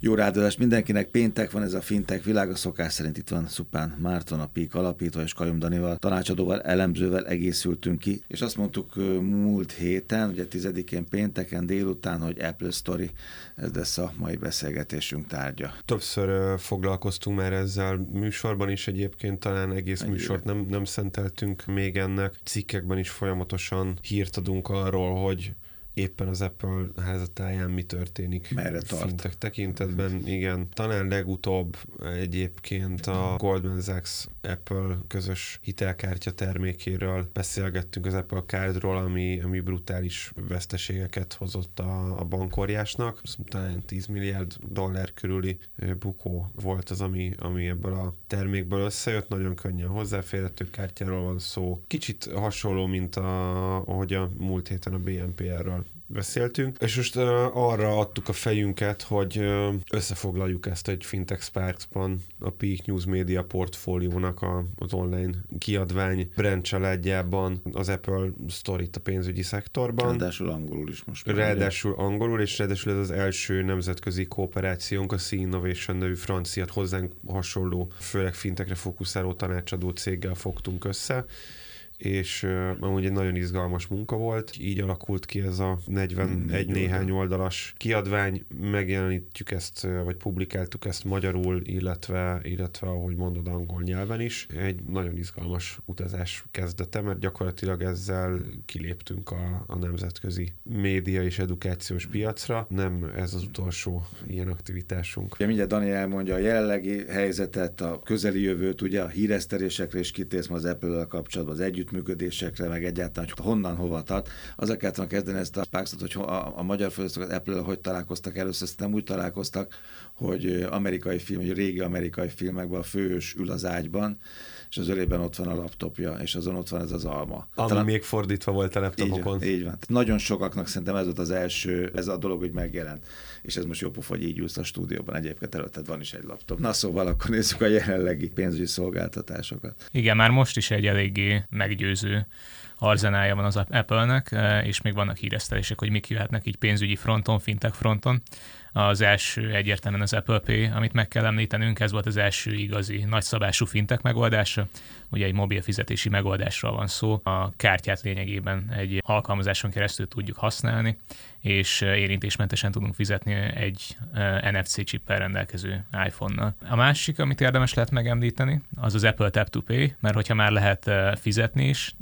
Jó ráadást mindenkinek, péntek van ez a fintek világa, szokás szerint itt van Szupán Márton, a PIK alapító és Kajum Danival, tanácsadóval, elemzővel egészültünk ki, és azt mondtuk múlt héten, ugye tizedikén pénteken délután, hogy Apple Story, ez lesz a mai beszélgetésünk tárgya. Többször foglalkoztunk már ezzel műsorban is egyébként, talán egész Egy műsort nem, nem szenteltünk még ennek. Cikkekben is folyamatosan hírt adunk arról, hogy éppen az Apple házatáján mi történik. Merre tart? Fintek tekintetben, igen. Talán legutóbb egyébként a Goldman Sachs Apple közös hitelkártya termékéről beszélgettünk az Apple Cardról, ami, ami brutális veszteségeket hozott a, a bankorjásnak. Talán 10 milliárd dollár körüli bukó volt az, ami, ami ebből a termékből összejött. Nagyon könnyen hozzáférhető kártyáról van szó. Kicsit hasonló, mint a, ahogy a múlt héten a BNPR-ről beszéltünk, és most arra adtuk a fejünket, hogy összefoglaljuk ezt egy Fintech Sparks-ban a Peak News Media portfóliónak a, az online kiadvány brand családjában az Apple Story-t a pénzügyi szektorban. Ráadásul angolul is most. Ráadásul angolul, és ráadásul ez az első nemzetközi kooperációnk, a C-Innovation nevű francia hozzánk hasonló, főleg fintekre fókuszáló tanácsadó céggel fogtunk össze, és uh, amúgy egy nagyon izgalmas munka volt. Így alakult ki ez a 41 néhány oldalas kiadvány, megjelenítjük ezt, vagy publikáltuk ezt magyarul, illetve, illetve ahogy mondod, angol nyelven is. Egy nagyon izgalmas utazás kezdete, mert gyakorlatilag ezzel kiléptünk a, a nemzetközi média és edukációs piacra. Nem ez az utolsó ilyen aktivitásunk. Ja, mindjárt Dani elmondja a jelenlegi helyzetet, a közeli jövőt, ugye a híresztelésekre is kitész az Apple-vel kapcsolatban, az együtt együttműködésekre, meg egyáltalán, hogy honnan, hova tart. Azért kellett kezdeni ezt a Sparksot, hogy a, a magyar fogyasztók az apple hogy találkoztak először, nem úgy találkoztak, hogy amerikai film, egy régi amerikai filmekben a főhős ül az ágyban, és az ölében ott van a laptopja, és azon ott van ez az alma. Ami Talán... még fordítva volt a laptopokon. Így, így van. Nagyon sokaknak szerintem ez volt az első, ez a dolog, hogy megjelent. És ez most jó pofa, hogy így ülsz a stúdióban. Egyébként előtted van is egy laptop. Na szóval akkor nézzük a jelenlegi pénzügyi szolgáltatásokat. Igen, már most is egy eléggé meggyőző arzenája van az Apple-nek, és még vannak híresztelések, hogy mik jöhetnek így pénzügyi fronton, fintech fronton. Az első egyértelműen az Apple Pay, amit meg kell említenünk, ez volt az első igazi nagyszabású fintek megoldása. Ugye egy mobil fizetési megoldásról van szó. A kártyát lényegében egy alkalmazáson keresztül tudjuk használni, és érintésmentesen tudunk fizetni egy NFC chippel rendelkező iPhone-nal. A másik, amit érdemes lehet megemlíteni, az az Apple Tap to Pay, mert hogyha már lehet fizetni is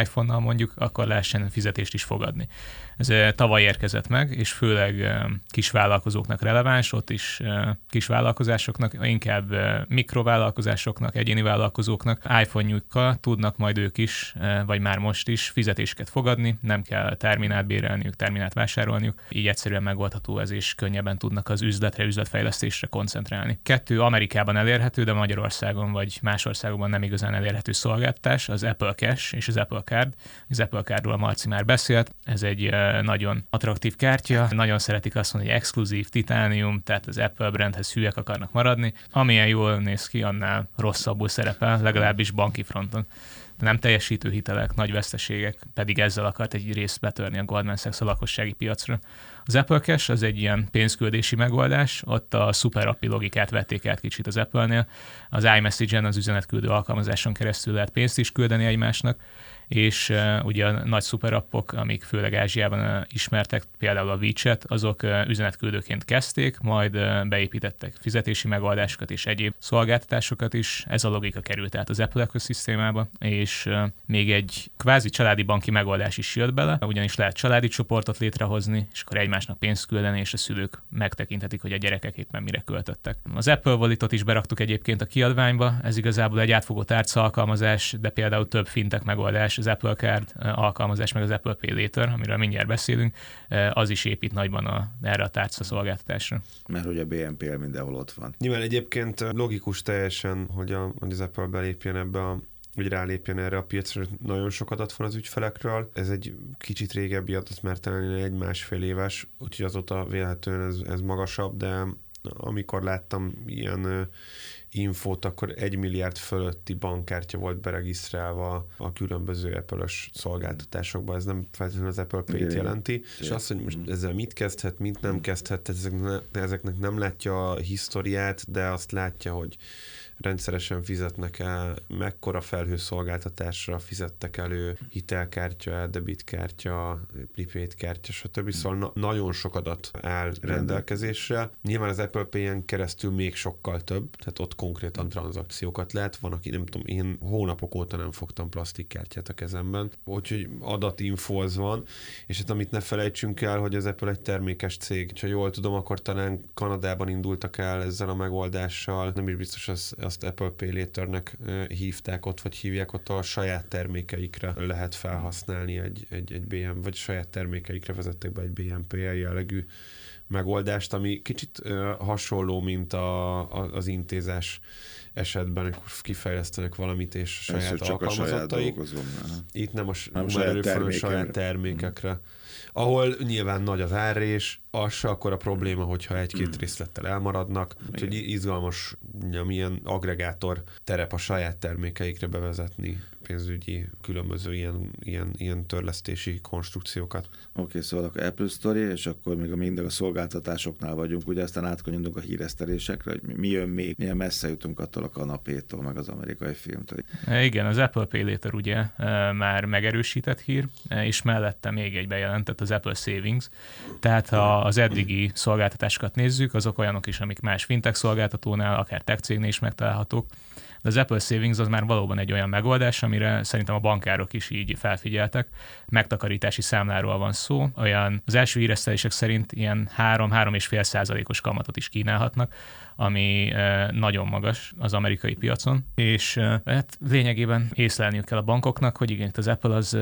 iPhone-nal mondjuk, akkor lehessen fizetést is fogadni. Ez tavaly érkezett meg, és főleg kis vállalkozóknak releváns, ott is kis vállalkozásoknak, inkább mikrovállalkozásoknak, egyéni vállalkozóknak iPhone-jukkal tudnak majd ők is, vagy már most is fizetéseket fogadni, nem kell terminált bérelniük, terminált vásárolniuk, így egyszerűen megoldható ez, és könnyebben tudnak az üzletre, üzletfejlesztésre koncentrálni. Kettő Amerikában elérhető, de Magyarországon vagy más országokban nem igazán elérhető szolgáltatás, az Apple Cash és az Apple Card. Az Apple Cardról Marci már beszélt, ez egy nagyon attraktív kártya, nagyon szeretik azt mondani, hogy exkluzív, titánium, tehát az Apple brandhez hülyek akarnak maradni. Amilyen jól néz ki, annál rosszabbul szerepel, legalábbis banki fronton nem teljesítő hitelek, nagy veszteségek, pedig ezzel akart egy részt betörni a Goldman Sachs a lakossági piacra. Az Apple Cash az egy ilyen pénzküldési megoldás, ott a Super API logikát vették át kicsit az Apple-nél. Az iMessage-en, az üzenetküldő alkalmazáson keresztül lehet pénzt is küldeni egymásnak, és ugye a nagy szuperappok, amik főleg Ázsiában ismertek, például a WeChat, azok üzenetküldőként kezdték, majd beépítettek fizetési megoldásokat és egyéb szolgáltatásokat is. Ez a logika került át az Apple ökoszisztémába, és még egy kvázi családi banki megoldás is jött bele, ugyanis lehet családi csoportot létrehozni, és akkor egymásnak pénzt küldeni, és a szülők megtekinthetik, hogy a gyerekek éppen mire költöttek. Az Apple Walletot is beraktuk egyébként a kiadványba, ez igazából egy átfogó tárca alkalmazás, de például több fintek megoldás az Apple Card alkalmazás, meg az Apple Pay Later, amiről mindjárt beszélünk, az is épít nagyban a, erre a tárca szolgáltatásra. Mert hogy a BNPL mindenhol ott van. Nyilván egyébként logikus teljesen, hogy, a, hogy az Apple belépjen ebbe a hogy rálépjen erre a piacra, nagyon sok adat van az ügyfelekről. Ez egy kicsit régebbi adat, mert talán egy másfél éves, úgyhogy azóta véletlenül ez, ez magasabb, de amikor láttam ilyen infót, akkor egy milliárd fölötti bankkártya volt beregisztrálva a különböző Apple-ös szolgáltatásokban. Ez nem feltétlenül az Apple Pay-t jelenti. Igen. És azt, hogy most ezzel mit kezdhet, mint nem kezdhet, ezeknek, ezeknek nem látja a historiát, de azt látja, hogy rendszeresen fizetnek el, mekkora felhőszolgáltatásra fizettek elő, hitelkártya, debitkártya, prepaid kártya, stb. Szóval na- nagyon sok adat áll rendelkezésre. Nyilván az Apple Pay-en keresztül még sokkal több, tehát ott konkrétan tranzakciókat lehet. Van, aki nem tudom, én hónapok óta nem fogtam plastikkártyát a kezemben, úgyhogy adatinfo az van, és hát amit ne felejtsünk el, hogy az Apple egy termékes cég. Ha jól tudom, akkor talán Kanadában indultak el ezzel a megoldással, nem is biztos az, azt Apple Pay Laternek hívták ott, vagy hívják ott, a saját termékeikre lehet felhasználni egy, egy, egy BM, vagy saját termékeikre vezettek be egy BMP jellegű megoldást, ami kicsit uh, hasonló, mint a, a, az intézes esetben, amikor kifejlesztenek valamit, és a saját alkalmazottaik. A saját Itt nem a, nem saját, a saját termékekre. Mm ahol nyilván nagy az árrés, az se akkor a probléma, hogyha egy-két hmm. részlettel elmaradnak, úgyhogy izgalmas milyen agregátor terep a saját termékeikre bevezetni pénzügyi különböző ilyen, ilyen, ilyen törlesztési konstrukciókat. Oké, okay, szóval akkor Apple Story, és akkor még a mindig a szolgáltatásoknál vagyunk, ugye aztán átkanyolunk a híresztelésekre, hogy mi jön még, milyen messze jutunk attól a kanapétól, meg az amerikai filmtől. Igen, az Apple Pay Later ugye már megerősített hír, és mellette még egy bejelentett az Apple Savings. Tehát az eddigi szolgáltatásokat nézzük, azok olyanok is, amik más fintech szolgáltatónál, akár tech cégnél is megtalálhatók, de az Apple Savings az már valóban egy olyan megoldás, amire szerintem a bankárok is így felfigyeltek. Megtakarítási számláról van szó, olyan az első híresztelések szerint ilyen 3-3,5 százalékos kamatot is kínálhatnak, ami nagyon magas az amerikai piacon, és hát lényegében észlelniük kell a bankoknak, hogy igen, az Apple az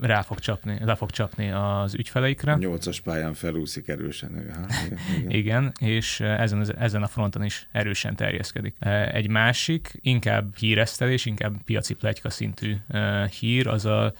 rá fog csapni, le fog csapni az ügyfeleikre. Nyolcas pályán felúszik erősen. Igen, igen. igen és ezen, ezen a fronton is erősen terjeszkedik. Egy másik, inkább híresztelés, inkább piaci plegyka szintű hír, az a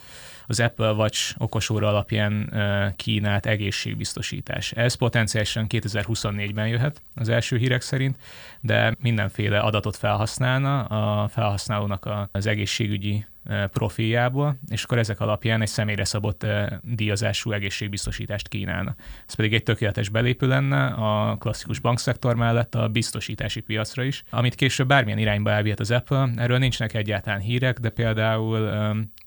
az Apple Watch okosóra alapján kínált egészségbiztosítás. Ez potenciálisan 2024-ben jöhet az első hírek szerint, de mindenféle adatot felhasználna a felhasználónak az egészségügyi profiljából, és akkor ezek alapján egy személyre szabott díjazású egészségbiztosítást kínálna. Ez pedig egy tökéletes belépő lenne a klasszikus bankszektor mellett a biztosítási piacra is, amit később bármilyen irányba elvihet az Apple. Erről nincsenek egyáltalán hírek, de például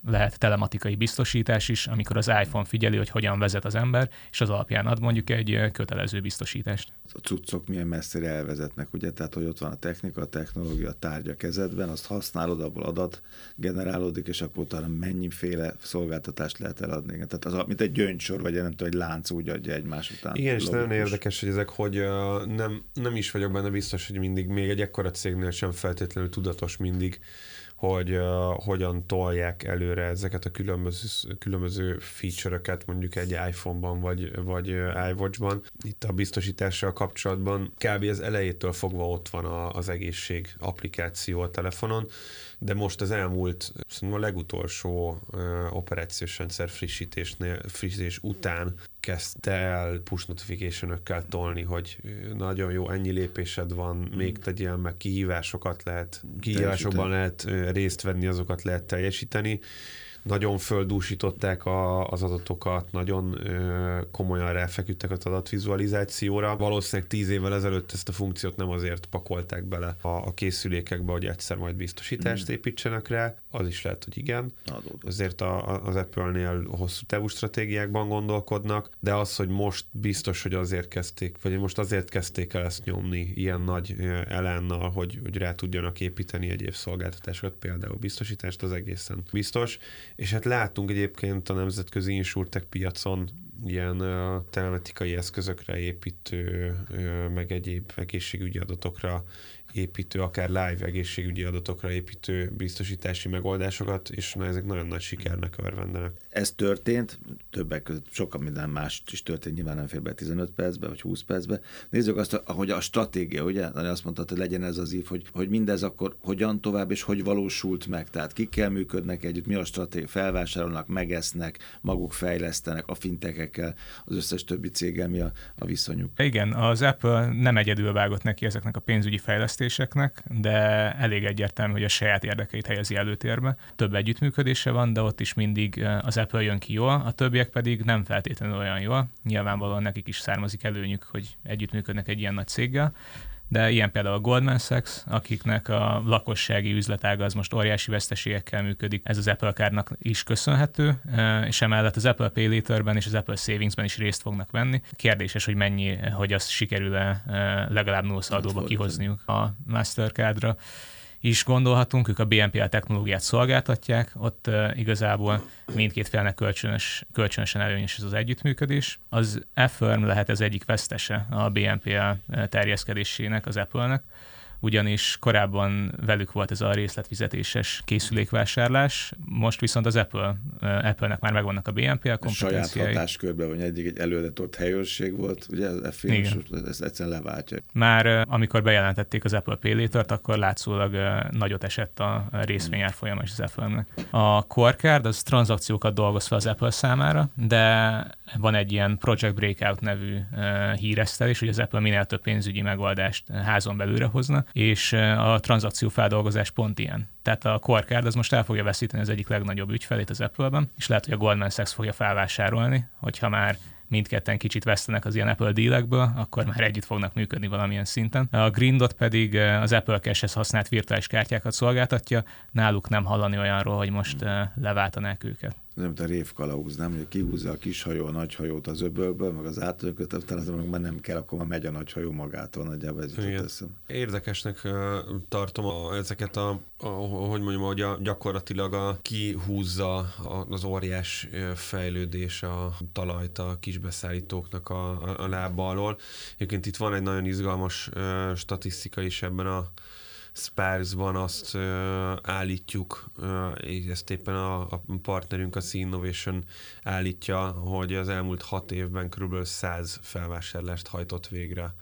lehet telematikai biztosítás is, amikor az iPhone figyeli, hogy hogyan vezet az ember, és az alapján ad mondjuk egy kötelező biztosítást. A cuccok milyen messzire elvezetnek, ugye? Tehát, hogy ott van a technika, a technológia, a tárgya kezedben, azt használod, abból adat generálódik, és akkor utána mennyiféle szolgáltatást lehet eladni. Tehát az, mint egy gyöngysor, vagy nem tudom, egy lánc úgy adja egymás után. Igen, és nagyon érdekes, hogy ezek, hogy nem, nem is vagyok benne biztos, hogy mindig még egy ekkora cégnél sem feltétlenül tudatos mindig, hogy uh, hogyan tolják előre ezeket a különböző, különböző feature-öket mondjuk egy iPhone-ban vagy, vagy iWatch-ban. Itt a biztosítással kapcsolatban kb. az elejétől fogva ott van a, az egészség applikáció a telefonon, de most az elmúlt, szerintem a legutolsó uh, operációs rendszer frissítésnél, frissítés után kezdte el push notification tolni, hogy nagyon jó, ennyi lépésed van, még hmm. tegyél meg kihívásokat lehet, kihívásokban lehet részt venni, azokat lehet teljesíteni nagyon földúsították a, az adatokat, nagyon ö, komolyan ráfeküdtek az adatvizualizációra. Valószínűleg tíz évvel ezelőtt ezt a funkciót nem azért pakolták bele a, a készülékekbe, hogy egyszer majd biztosítást mm. építsenek rá, az is lehet, hogy igen. Adódott. Azért a, az Apple-nél hosszú távú stratégiákban gondolkodnak, de az, hogy most biztos, hogy azért kezdték, vagy most azért kezdték el ezt nyomni ilyen nagy elánnal, hogy, hogy rá tudjanak építeni egyéb szolgáltatásokat, például biztosítást, az egészen biztos. És hát láttunk egyébként a nemzetközi insurtech piacon ilyen uh, telematikai eszközökre építő, uh, meg egyéb egészségügyi adatokra építő, akár live egészségügyi adatokra építő biztosítási megoldásokat, és na, ezek nagyon nagy sikernek örvendenek. Ez történt, többek között sokkal minden más is történt, nyilván nem fér be 15 percbe, vagy 20 percbe. Nézzük azt, ahogy a stratégia, ugye? Azt mondta, hogy legyen ez az ív, hogy, hogy mindez akkor hogyan tovább, és hogy valósult meg. Tehát kikkel működnek együtt, mi a stratégia, felvásárolnak, megesznek, maguk fejlesztenek, a fintekek cégekkel, az összes többi céggel mi a, a viszonyuk. Igen, az Apple nem egyedül vágott neki ezeknek a pénzügyi fejlesztéseknek, de elég egyértelmű, hogy a saját érdekeit helyezi előtérbe. Több együttműködése van, de ott is mindig az Apple jön ki jól, a többiek pedig nem feltétlenül olyan jól. Nyilvánvalóan nekik is származik előnyük, hogy együttműködnek egy ilyen nagy céggel, de ilyen például a Goldman Sachs, akiknek a lakossági üzletága az most óriási veszteségekkel működik, ez az Apple Cardnak is köszönhető, és emellett az Apple Pay Later-ben és az Apple Savings-ben is részt fognak venni. Kérdéses, hogy mennyi, hogy azt sikerül-e legalább nulla adóba kihozniuk a Mastercardra is gondolhatunk, ők a BNPL technológiát szolgáltatják, ott igazából mindkét félnek kölcsönös, kölcsönösen előnyös ez az együttműködés. Az Affirm lehet az egyik vesztese a BNPL terjeszkedésének, az Apple-nek, ugyanis korábban velük volt ez a részletfizetéses készülékvásárlás, most viszont az Apple, Apple-nek már megvannak a BNPL kompetenciái. Saját hatáskörben, vagy eddig egy előadott helyőrség volt, ugye f ezt egyszerűen leváltja. Már amikor bejelentették az Apple Pay akkor látszólag nagyot esett a részvényár folyama is az Apple-nek. A Core Card az tranzakciókat dolgoz fel az Apple számára, de van egy ilyen Project Breakout nevű híresztelés, hogy az Apple minél több pénzügyi megoldást házon belőle hozna, és a tranzakció feldolgozás pont ilyen. Tehát a Core Card az most el fogja veszíteni az egyik legnagyobb ügyfelét az Apple-ben, és lehet, hogy a Goldman Sachs fogja felvásárolni, hogyha már mindketten kicsit vesztenek az ilyen Apple dílekből, akkor már együtt fognak működni valamilyen szinten. A Grindot pedig az Apple Cash-hez használt virtuális kártyákat szolgáltatja, náluk nem hallani olyanról, hogy most leváltanák őket nem mint a révkalauz, nem, hogy kihúzza a kis hajó a nagy hajót az öbölből, meg az átölköt, utána az meg már nem kell, akkor már megy a nagy hajó magától, nagyjából ez jutott Érdekesnek tartom a, ezeket a, a, hogy mondjam, hogy a, gyakorlatilag a kihúzza az óriás fejlődés a talajt a kisbeszállítóknak a, a, a lába alól. Egyébként itt van egy nagyon izgalmas statisztika is ebben a Sparsban azt állítjuk, uh, ezt éppen a, a partnerünk, a Sea Innovation állítja, hogy az elmúlt hat évben kb. 100 felvásárlást hajtott végre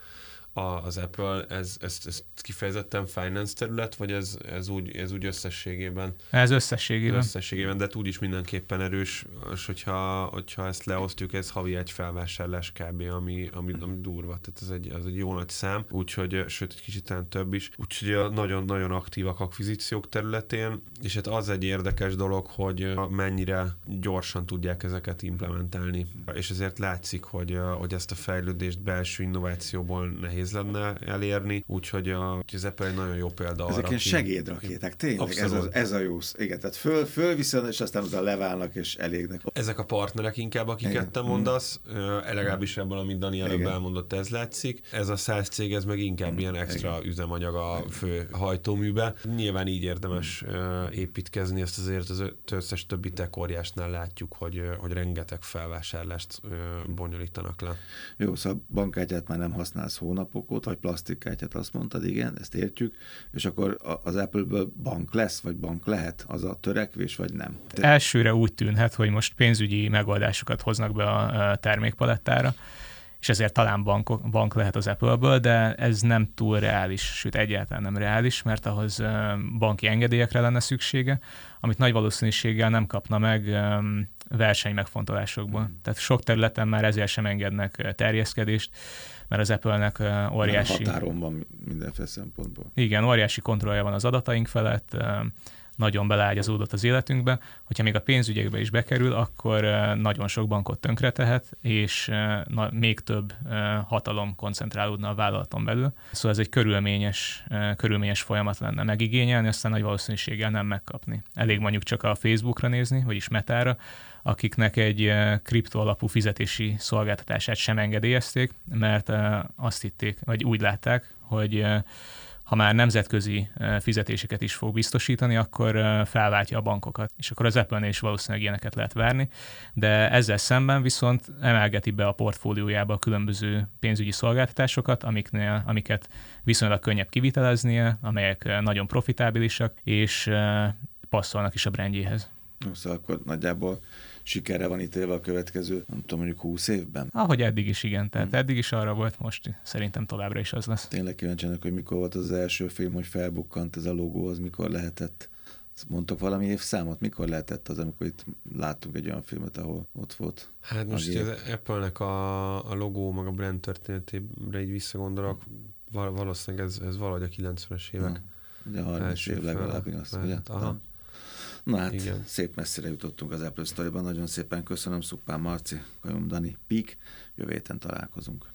az Apple, ez, ez, ez kifejezetten finance terület, vagy ez, ez, úgy, ez úgy összességében? Ez összességében. Összességében, de úgy is mindenképpen erős, és hogyha, hogyha ezt leosztjuk, ez havi egy felvásárlás kb., ami, ami, ami durva, tehát ez egy, ez egy jó nagy szám, úgyhogy, sőt, egy kicsit több is, úgyhogy nagyon-nagyon aktívak akvizíciók területén, és hát az egy érdekes dolog, hogy mennyire gyorsan tudják ezeket implementálni, és ezért látszik, hogy, hogy ezt a fejlődést belső innovációból nehéz nehéz lenne elérni, úgyhogy a, az Apple egy nagyon jó példa Ezek arra. Ezek segédrakéták, tényleg, ez, az, ez a jó. Igen, tehát föl, fölviszed, és aztán utána leválnak, és elégnek. Ezek a partnerek inkább, akiket Igen. te mondasz, mm. legalábbis ebből, amit Dani előbb Igen. elmondott, ez látszik. Ez a száz cég, ez meg inkább mm. ilyen extra Igen. üzemanyag a fő hajtóműbe. Nyilván így érdemes építkezni, ezt azért az összes többi tekóriásnál látjuk, hogy, hogy rengeteg felvásárlást bonyolítanak le. Jó, szóval bankkártyát már nem használsz hónap napokot, vagy plastikkártyát, azt mondtad, igen, ezt értjük, és akkor az Apple-ből bank lesz, vagy bank lehet, az a törekvés, vagy nem? Te... Elsőre úgy tűnhet, hogy most pénzügyi megoldásokat hoznak be a termékpalettára, és ezért talán bank, bank lehet az Apple-ből, de ez nem túl reális, sőt egyáltalán nem reális, mert ahhoz banki engedélyekre lenne szüksége, amit nagy valószínűséggel nem kapna meg verseny megfontolásokból. Hmm. Tehát sok területen már ezért sem engednek terjeszkedést, mert az Apple-nek óriási... Határon van mindenféle szempontból. Igen, óriási kontrollja van az adataink felett, nagyon beleágyazódott az életünkbe, hogyha még a pénzügyekbe is bekerül, akkor nagyon sok bankot tönkretehet, és még több hatalom koncentrálódna a vállalaton belül. Szóval ez egy körülményes, körülményes folyamat lenne megigényelni, aztán nagy valószínűséggel nem megkapni. Elég mondjuk csak a Facebookra nézni, vagyis Metára, akiknek egy kripto alapú fizetési szolgáltatását sem engedélyezték, mert azt hitték, vagy úgy látták, hogy ha már nemzetközi fizetéseket is fog biztosítani, akkor felváltja a bankokat. És akkor az Apple-nél is valószínűleg ilyeneket lehet várni, de ezzel szemben viszont emelgeti be a portfóliójába a különböző pénzügyi szolgáltatásokat, amiknél, amiket viszonylag könnyebb kiviteleznie, amelyek nagyon profitábilisak, és passzolnak is a brandjéhez. Szóval akkor nagyjából sikerre van ítélve a következő, nem tudom, mondjuk 20 évben? Ahogy eddig is, igen. Tehát hmm. eddig is arra volt, most szerintem továbbra is az lesz. Tényleg kíváncsiak, hogy mikor volt az első film, hogy felbukkant ez a logó, az mikor lehetett Mondtok valami évszámot? Mikor lehetett az, amikor itt láttunk egy olyan filmet, ahol ott volt? Hát most az Apple-nek a, a logó, meg a brand történetére így visszagondolok, val- valószínűleg ez, ez valahogy a 90-es évek. Hmm. Ugye 30 év legalább, azt ugye? Aha. Na hát, Igen. szép messzire jutottunk az Apple Story-ban. Nagyon szépen köszönöm Szupán Marci, Kajom Dani, Pik. Jövő héten találkozunk.